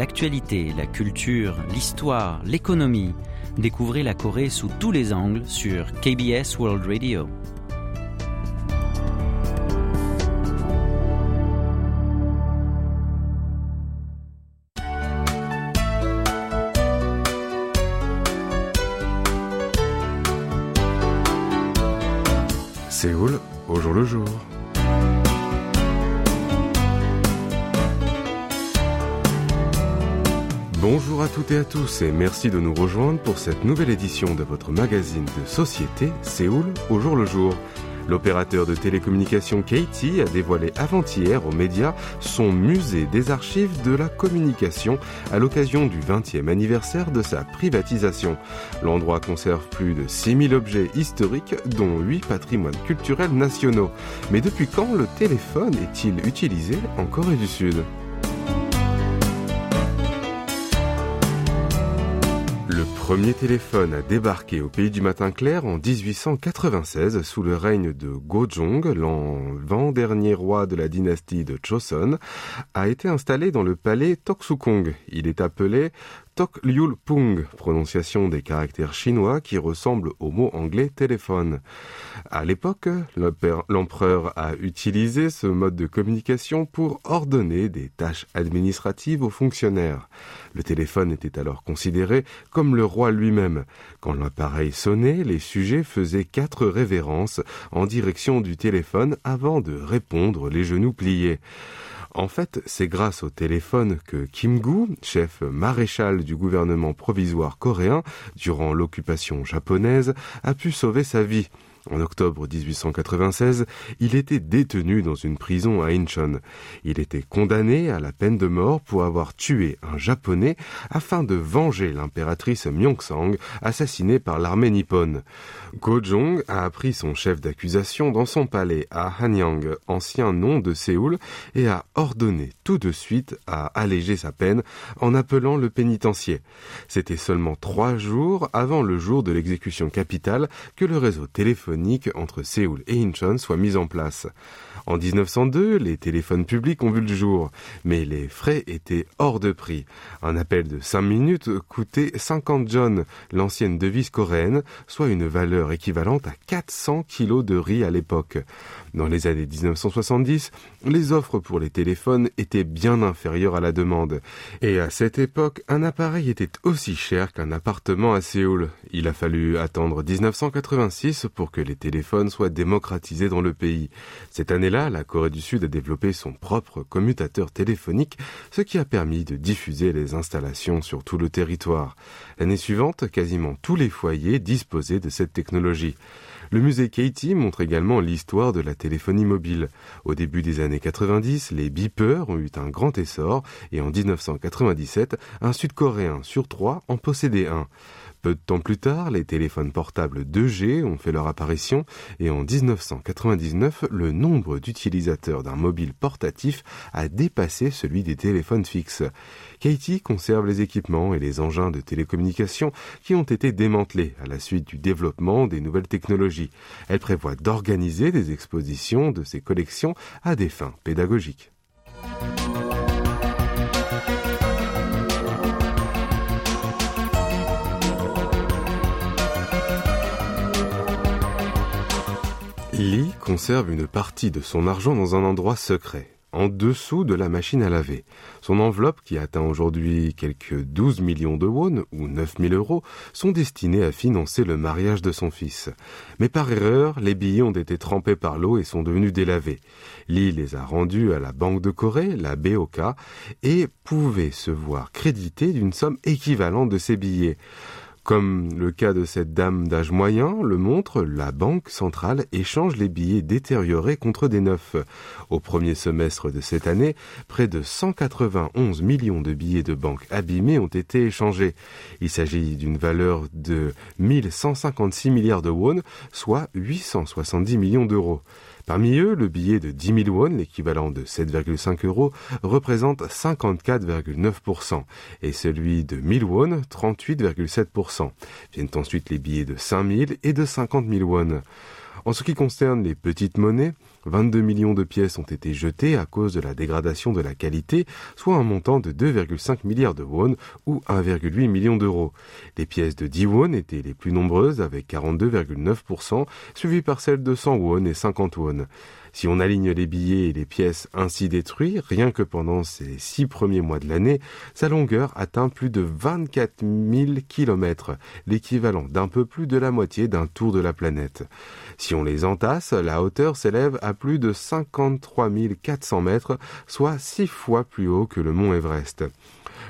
l'actualité, la culture, l'histoire, l'économie. Découvrez la Corée sous tous les angles sur KBS World Radio. Bonjour à toutes et à tous et merci de nous rejoindre pour cette nouvelle édition de votre magazine de société Séoul au jour le jour. L'opérateur de télécommunications KT a dévoilé avant-hier aux médias son musée des archives de la communication à l'occasion du 20e anniversaire de sa privatisation. L'endroit conserve plus de 6000 objets historiques dont 8 patrimoines culturels nationaux. Mais depuis quand le téléphone est-il utilisé en Corée du Sud? Le premier téléphone a débarqué au pays du matin clair en 1896 sous le règne de Gojong, l'avant-dernier roi de la dynastie de Joseon, a été installé dans le palais Toksukong. Il est appelé Tok Liul Pung, prononciation des caractères chinois qui ressemblent au mot anglais téléphone. À l'époque, l'empereur a utilisé ce mode de communication pour ordonner des tâches administratives aux fonctionnaires. Le téléphone était alors considéré comme le roi lui-même. Quand l'appareil sonnait, les sujets faisaient quatre révérences en direction du téléphone avant de répondre les genoux pliés. En fait, c'est grâce au téléphone que Kim Gu, chef maréchal du gouvernement provisoire coréen durant l'occupation japonaise, a pu sauver sa vie. En octobre 1896, il était détenu dans une prison à Incheon. Il était condamné à la peine de mort pour avoir tué un japonais afin de venger l'impératrice Myeongsang assassinée par l'armée nippone. Gojong a appris son chef d'accusation dans son palais à Hanyang, ancien nom de Séoul, et a ordonné tout de suite à alléger sa peine en appelant le pénitencier. C'était seulement trois jours avant le jour de l'exécution capitale que le réseau téléphonique entre Séoul et Incheon soit mise en place. En 1902, les téléphones publics ont vu le jour, mais les frais étaient hors de prix. Un appel de 5 minutes coûtait 50 john, l'ancienne devise coréenne, soit une valeur équivalente à 400 kilos de riz à l'époque. Dans les années 1970, les offres pour les téléphones étaient bien inférieures à la demande. Et à cette époque, un appareil était aussi cher qu'un appartement à Séoul. Il a fallu attendre 1986 pour que les téléphones soient démocratisés dans le pays. Année-là, la Corée du Sud a développé son propre commutateur téléphonique, ce qui a permis de diffuser les installations sur tout le territoire. L'année suivante, quasiment tous les foyers disposaient de cette technologie. Le musée Katie montre également l'histoire de la téléphonie mobile. Au début des années 90, les beepers ont eu un grand essor et en 1997, un Sud-Coréen sur trois en possédait un. Peu de temps plus tard, les téléphones portables 2G ont fait leur apparition et en 1999, le nombre d'utilisateurs d'un mobile portatif a dépassé celui des téléphones fixes. Katie conserve les équipements et les engins de télécommunication qui ont été démantelés à la suite du développement des nouvelles technologies. Elle prévoit d'organiser des expositions de ses collections à des fins pédagogiques. Lee conserve une partie de son argent dans un endroit secret, en dessous de la machine à laver. Son enveloppe, qui atteint aujourd'hui quelques 12 millions de won, ou 9000 euros, sont destinées à financer le mariage de son fils. Mais par erreur, les billets ont été trempés par l'eau et sont devenus délavés. Lee les a rendus à la Banque de Corée, la BOK, et pouvait se voir crédité d'une somme équivalente de ces billets. Comme le cas de cette dame d'âge moyen le montre, la Banque centrale échange les billets détériorés contre des neufs. Au premier semestre de cette année, près de 191 millions de billets de banque abîmés ont été échangés. Il s'agit d'une valeur de 1156 milliards de won, soit 870 millions d'euros. Parmi eux, le billet de 10 000 won, l'équivalent de 7,5 euros, représente 54,9% et celui de 1000 won, 38,7%. Viennent ensuite les billets de 5 000 et de 50 000 won. En ce qui concerne les petites monnaies, 22 millions de pièces ont été jetées à cause de la dégradation de la qualité, soit un montant de 2,5 milliards de won ou 1,8 million d'euros. Les pièces de 10 won étaient les plus nombreuses avec 42,9%, suivies par celles de 100 won et 50 won. Si on aligne les billets et les pièces ainsi détruits, rien que pendant ces six premiers mois de l'année, sa longueur atteint plus de 24 000 kilomètres, l'équivalent d'un peu plus de la moitié d'un tour de la planète. Si on les entasse, la hauteur s'élève à plus de 53 400 mètres, soit six fois plus haut que le mont Everest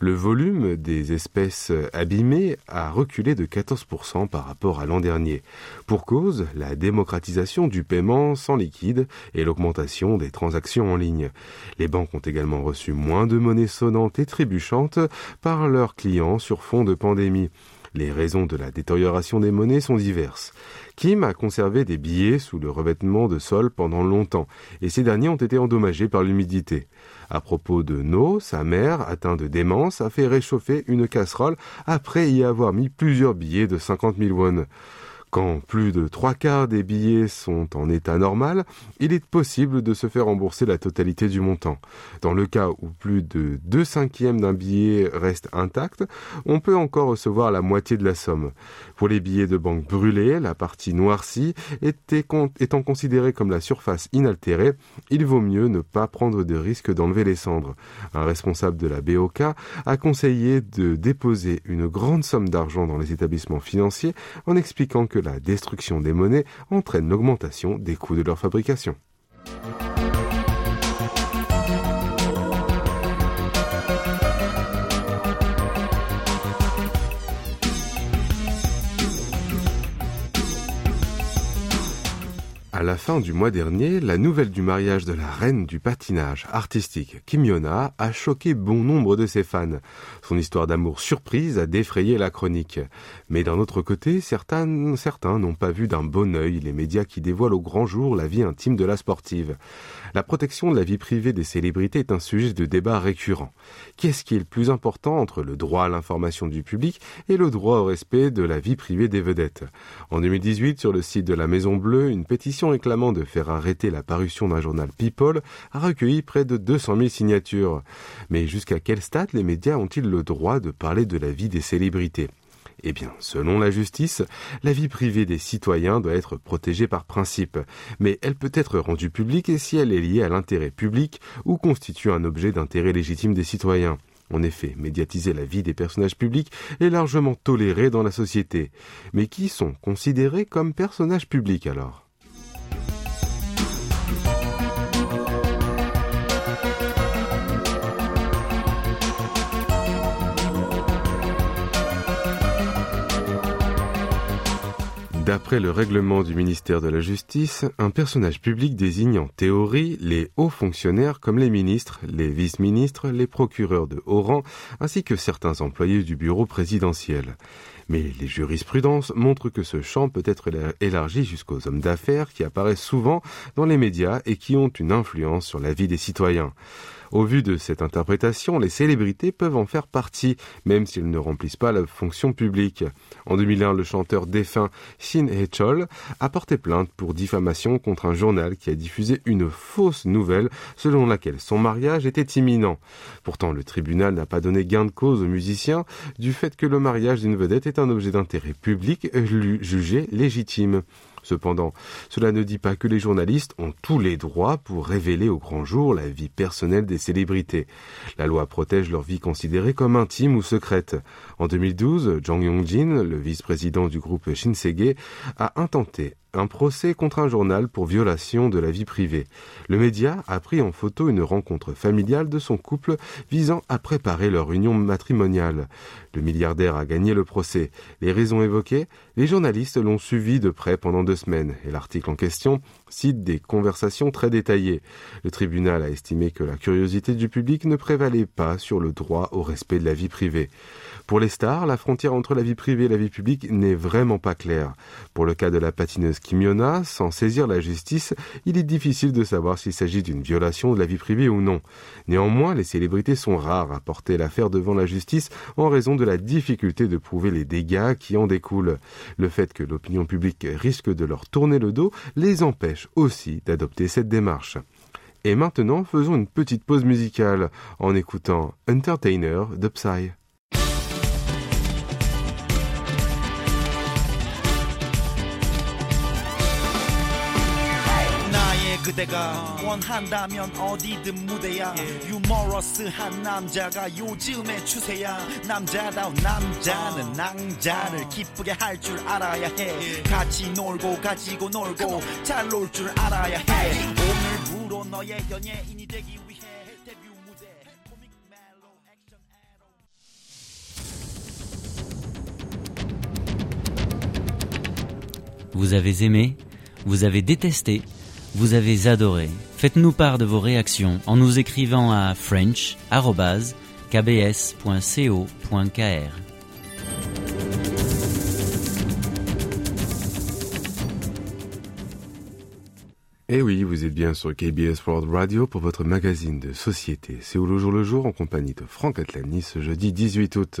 le volume des espèces abîmées a reculé de 14% par rapport à l'an dernier. Pour cause, la démocratisation du paiement sans liquide et l'augmentation des transactions en ligne. Les banques ont également reçu moins de monnaies sonnantes et trébuchantes par leurs clients sur fond de pandémie. Les raisons de la détérioration des monnaies sont diverses. Kim a conservé des billets sous le revêtement de sol pendant longtemps, et ces derniers ont été endommagés par l'humidité. À propos de No, sa mère, atteinte de démence, a fait réchauffer une casserole après y avoir mis plusieurs billets de 50 000 won. Quand plus de trois quarts des billets sont en état normal, il est possible de se faire rembourser la totalité du montant. Dans le cas où plus de deux cinquièmes d'un billet reste intact, on peut encore recevoir la moitié de la somme. Pour les billets de banque brûlés, la partie noircie étant considérée comme la surface inaltérée, il vaut mieux ne pas prendre de risque d'enlever les cendres. Un responsable de la BOK a conseillé de déposer une grande somme d'argent dans les établissements financiers en expliquant que la destruction des monnaies entraîne l'augmentation des coûts de leur fabrication. À la fin du mois dernier, la nouvelle du mariage de la reine du patinage artistique Kim Yona a choqué bon nombre de ses fans. Son histoire d'amour surprise a défrayé la chronique. Mais d'un autre côté, certains, n'ont pas vu d'un bon œil les médias qui dévoilent au grand jour la vie intime de la sportive. La protection de la vie privée des célébrités est un sujet de débat récurrent. Qu'est-ce qui est le plus important entre le droit à l'information du public et le droit au respect de la vie privée des vedettes? En 2018, sur le site de la Maison Bleue, une pétition réclamant de faire arrêter la parution d'un journal People a recueilli près de 200 000 signatures. Mais jusqu'à quel stade les médias ont-ils le droit de parler de la vie des célébrités? Eh bien, selon la justice, la vie privée des citoyens doit être protégée par principe, mais elle peut être rendue publique si elle est liée à l'intérêt public ou constitue un objet d'intérêt légitime des citoyens. En effet, médiatiser la vie des personnages publics est largement toléré dans la société. Mais qui sont considérés comme personnages publics alors? D'après le règlement du ministère de la Justice, un personnage public désigne en théorie les hauts fonctionnaires comme les ministres, les vice-ministres, les procureurs de haut rang, ainsi que certains employés du bureau présidentiel. Mais les jurisprudences montrent que ce champ peut être élargi jusqu'aux hommes d'affaires qui apparaissent souvent dans les médias et qui ont une influence sur la vie des citoyens. Au vu de cette interprétation, les célébrités peuvent en faire partie, même s'ils ne remplissent pas la fonction publique. En 2001, le chanteur défunt Shin Hye-chol a porté plainte pour diffamation contre un journal qui a diffusé une fausse nouvelle selon laquelle son mariage était imminent. Pourtant, le tribunal n'a pas donné gain de cause aux musiciens du fait que le mariage d'une vedette est un objet d'intérêt public jugé légitime. Cependant, cela ne dit pas que les journalistes ont tous les droits pour révéler au grand jour la vie personnelle des célébrités. La loi protège leur vie considérée comme intime ou secrète. En 2012, Jang Yong-jin, le vice-président du groupe Shinsegae, a intenté un procès contre un journal pour violation de la vie privée. Le média a pris en photo une rencontre familiale de son couple visant à préparer leur union matrimoniale. Le milliardaire a gagné le procès. Les raisons évoquées, les journalistes l'ont suivi de près pendant deux semaines et l'article en question cite des conversations très détaillées. Le tribunal a estimé que la curiosité du public ne prévalait pas sur le droit au respect de la vie privée. Pour les stars, la frontière entre la vie privée et la vie publique n'est vraiment pas claire. Pour le cas de la patineuse Kimiona, sans saisir la justice, il est difficile de savoir s'il s'agit d'une violation de la vie privée ou non. Néanmoins, les célébrités sont rares à porter l'affaire devant la justice en raison de la difficulté de prouver les dégâts qui en découlent. Le fait que l'opinion publique risque de leur tourner le dos les empêche aussi d'adopter cette démarche. Et maintenant, faisons une petite pause musicale en écoutant Entertainer de Psy. 그대가 원한다면 어디든 무대야. 유머러스한 남자가 요즘의 추세야. 남자다운 남자는 낭자를 기쁘게 할 줄 알아야 해. 같이 놀고 가지고 놀고 잘 놀 줄 알아야 해. 오늘부로 너의 연예인이 되기 위해 데뷔 무대. 코믹 멜로 액션 에로 Vous avez aimé, vous avez détesté vous avez adoré. Faites-nous part de vos réactions en nous écrivant à french.kbs.co.kr. Eh oui, vous êtes bien sur KBS World Radio pour votre magazine de société. C'est où le jour le jour en compagnie de Franck Atlani ce jeudi 18 août.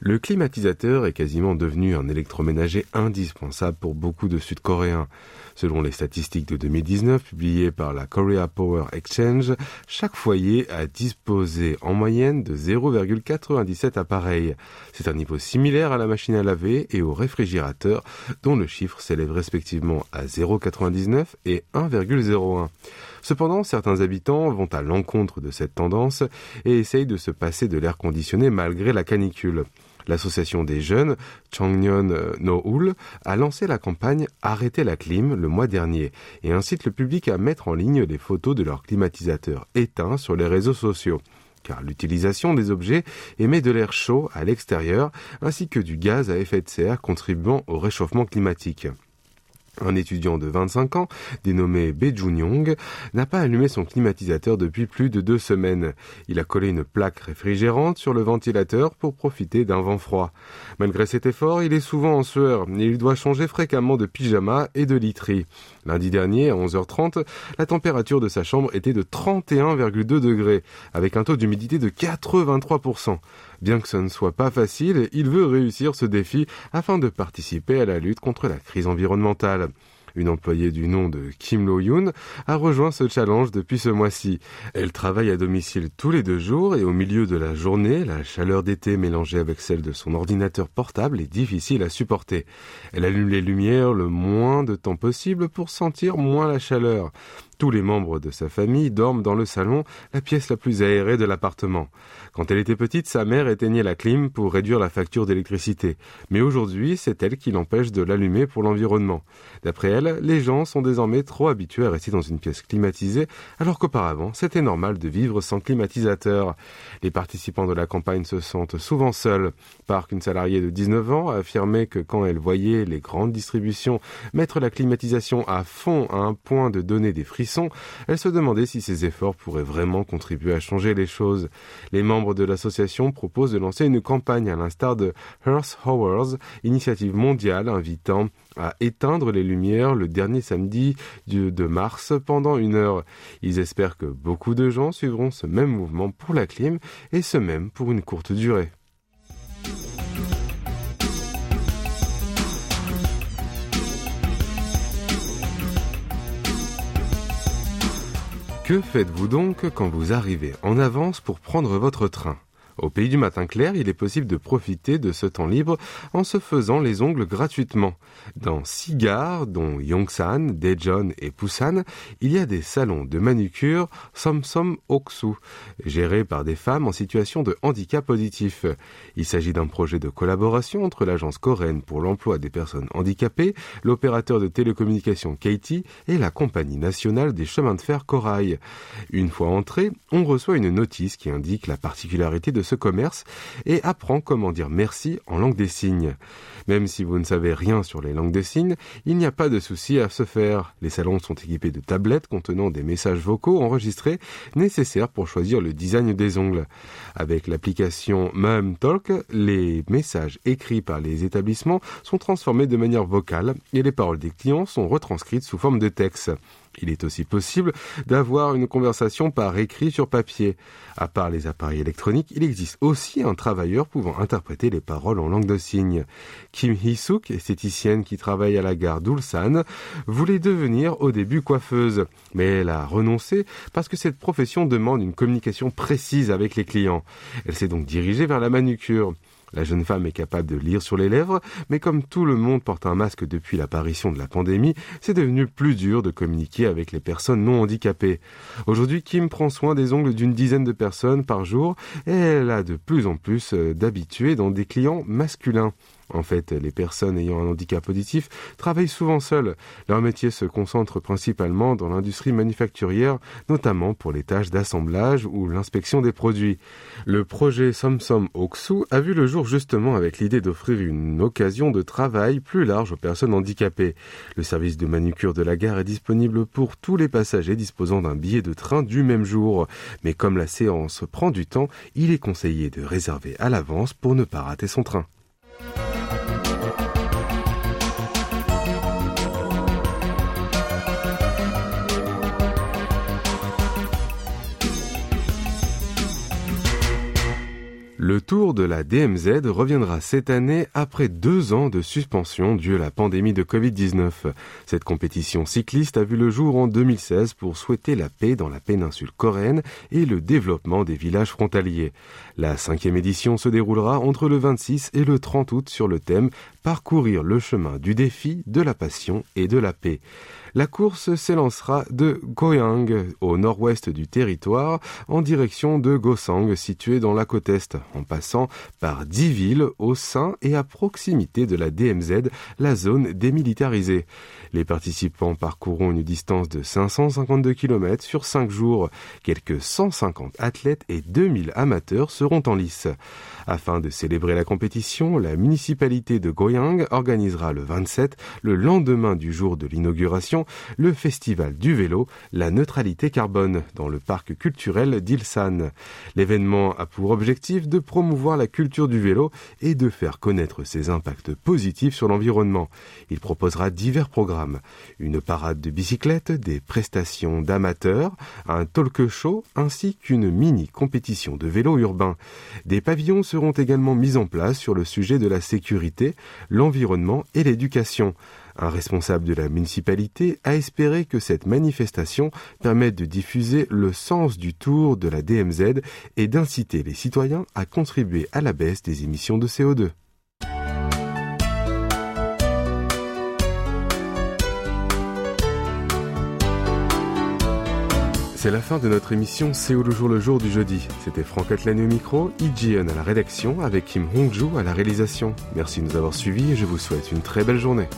Le climatisateur est quasiment devenu un électroménager indispensable pour beaucoup de Sud-Coréens. Selon les statistiques de 2019 publiées par la Korea Power Exchange, chaque foyer a disposé en moyenne de 0,97 appareils. C'est un niveau similaire à la machine à laver et au réfrigérateur dont le chiffre s'élève respectivement à 0,99 et 1,01. Cependant, certains habitants vont à l'encontre de cette tendance et essayent de se passer de l'air conditionné malgré la canicule. L'association des jeunes, Changnyeon Noul, a lancé la campagne Arrêtez la clim le mois dernier et incite le public à mettre en ligne des photos de leurs climatisateurs éteints sur les réseaux sociaux car l'utilisation des objets émet de l'air chaud à l'extérieur ainsi que du gaz à effet de serre contribuant au réchauffement climatique. Un étudiant de 25 ans, dénommé Bae Jun-yong, n'a pas allumé son climatisateur depuis plus de deux semaines. Il a collé une plaque réfrigérante sur le ventilateur pour profiter d'un vent froid. Malgré cet effort, il est souvent en sueur et il doit changer fréquemment de pyjama et de literie. Lundi dernier, à 11h30, la température de sa chambre était de 31,2 degrés, avec un taux d'humidité de 83%. Bien que ce ne soit pas facile, il veut réussir ce défi afin de participer à la lutte contre la crise environnementale. Une employée du nom de Kim Lo-yoon a rejoint ce challenge depuis ce mois-ci. Elle travaille à domicile tous les deux jours et au milieu de la journée, la chaleur d'été mélangée avec celle de son ordinateur portable est difficile à supporter. Elle allume les lumières le moins de temps possible pour sentir moins la chaleur. Tous les membres de sa famille dorment dans le salon, la pièce la plus aérée de l'appartement. Quand elle était petite, sa mère éteignait la clim pour réduire la facture d'électricité. Mais aujourd'hui, c'est elle qui l'empêche de l'allumer pour l'environnement. D'après elle, les gens sont désormais trop habitués à rester dans une pièce climatisée, alors qu'auparavant, c'était normal de vivre sans climatisateur. Les participants de la campagne se sentent souvent seuls. Park, une salariée de 19 ans, a affirmé que quand elle voyait les grandes distributions mettre la climatisation à fond à un point de donner des frissons, elle se demandait si ces efforts pourraient vraiment contribuer à changer les choses. Les membres de l'association proposent de lancer une campagne à l'instar de Earth Hours, initiative mondiale invitant à éteindre les lumières le dernier samedi de mars pendant une heure. Ils espèrent que beaucoup de gens suivront ce même mouvement pour la clim et ce même pour une courte durée. Que faites-vous donc quand vous arrivez en avance pour prendre votre train? Au pays du matin clair, il est possible de profiter de ce temps libre en se faisant les ongles gratuitement. Dans six gares, dont Yongsan, Daejeon et Busan, il y a des salons de manucure Somsom Oksu, gérés par des femmes en situation de handicap positif. Il s'agit d'un projet de collaboration entre l'agence coréenne pour l'emploi des personnes handicapées, l'opérateur de télécommunications Katie et la compagnie nationale des chemins de fer Corail. Une fois entré, on reçoit une notice qui indique la particularité de ce commerce et apprend comment dire merci en langue des signes. Même si vous ne savez rien sur les langues des signes, il n'y a pas de souci à se faire. Les salons sont équipés de tablettes contenant des messages vocaux enregistrés nécessaires pour choisir le design des ongles. Avec l'application Mum Talk, les messages écrits par les établissements sont transformés de manière vocale et les paroles des clients sont retranscrites sous forme de texte. Il est aussi possible d'avoir une conversation par écrit sur papier. À part les appareils électroniques, il existe aussi un travailleur pouvant interpréter les paroles en langue de signes. Kim Hee-suk, esthéticienne qui travaille à la gare d'Ulsan, voulait devenir au début coiffeuse, mais elle a renoncé parce que cette profession demande une communication précise avec les clients. Elle s'est donc dirigée vers la manucure. La jeune femme est capable de lire sur les lèvres, mais comme tout le monde porte un masque depuis l'apparition de la pandémie, c'est devenu plus dur de communiquer avec les personnes non handicapées. Aujourd'hui, Kim prend soin des ongles d'une dizaine de personnes par jour et elle a de plus en plus euh, d'habitués dans des clients masculins. En fait, les personnes ayant un handicap auditif travaillent souvent seules. Leur métier se concentre principalement dans l'industrie manufacturière, notamment pour les tâches d'assemblage ou l'inspection des produits. Le projet Somsom Oksu a vu le jour justement avec l'idée d'offrir une occasion de travail plus large aux personnes handicapées. Le service de manucure de la gare est disponible pour tous les passagers disposant d'un billet de train du même jour. Mais comme la séance prend du temps, il est conseillé de réserver à l'avance pour ne pas rater son train. Le tour de la DMZ reviendra cette année après deux ans de suspension due à la pandémie de Covid-19. Cette compétition cycliste a vu le jour en 2016 pour souhaiter la paix dans la péninsule coréenne et le développement des villages frontaliers. La cinquième édition se déroulera entre le 26 et le 30 août sur le thème Parcourir le chemin du défi, de la passion et de la paix. La course s'élancera de Goyang, au nord-ouest du territoire, en direction de Gosang, situé dans la côte est, en passant par dix villes au sein et à proximité de la DMZ, la zone démilitarisée. Les participants parcourront une distance de 552 km sur 5 jours. Quelques 150 athlètes et 2000 amateurs seront en lice. Afin de célébrer la compétition, la municipalité de Goyang organisera le 27, le lendemain du jour de l'inauguration, le festival du vélo, la neutralité carbone, dans le parc culturel d'Ilsan. L'événement a pour objectif de promouvoir la culture du vélo et de faire connaître ses impacts positifs sur l'environnement. Il proposera divers programmes. Une parade de bicyclettes, des prestations d'amateurs, un talk show ainsi qu'une mini compétition de vélo urbain. Des pavillons seront également mis en place sur le sujet de la sécurité, l'environnement et l'éducation. Un responsable de la municipalité a espéré que cette manifestation permette de diffuser le sens du tour de la DMZ et d'inciter les citoyens à contribuer à la baisse des émissions de CO2. C'est la fin de notre émission où le jour le jour du jeudi. C'était Franck Atlani au micro, Ijian à la rédaction avec Kim Hongju à la réalisation. Merci de nous avoir suivis et je vous souhaite une très belle journée.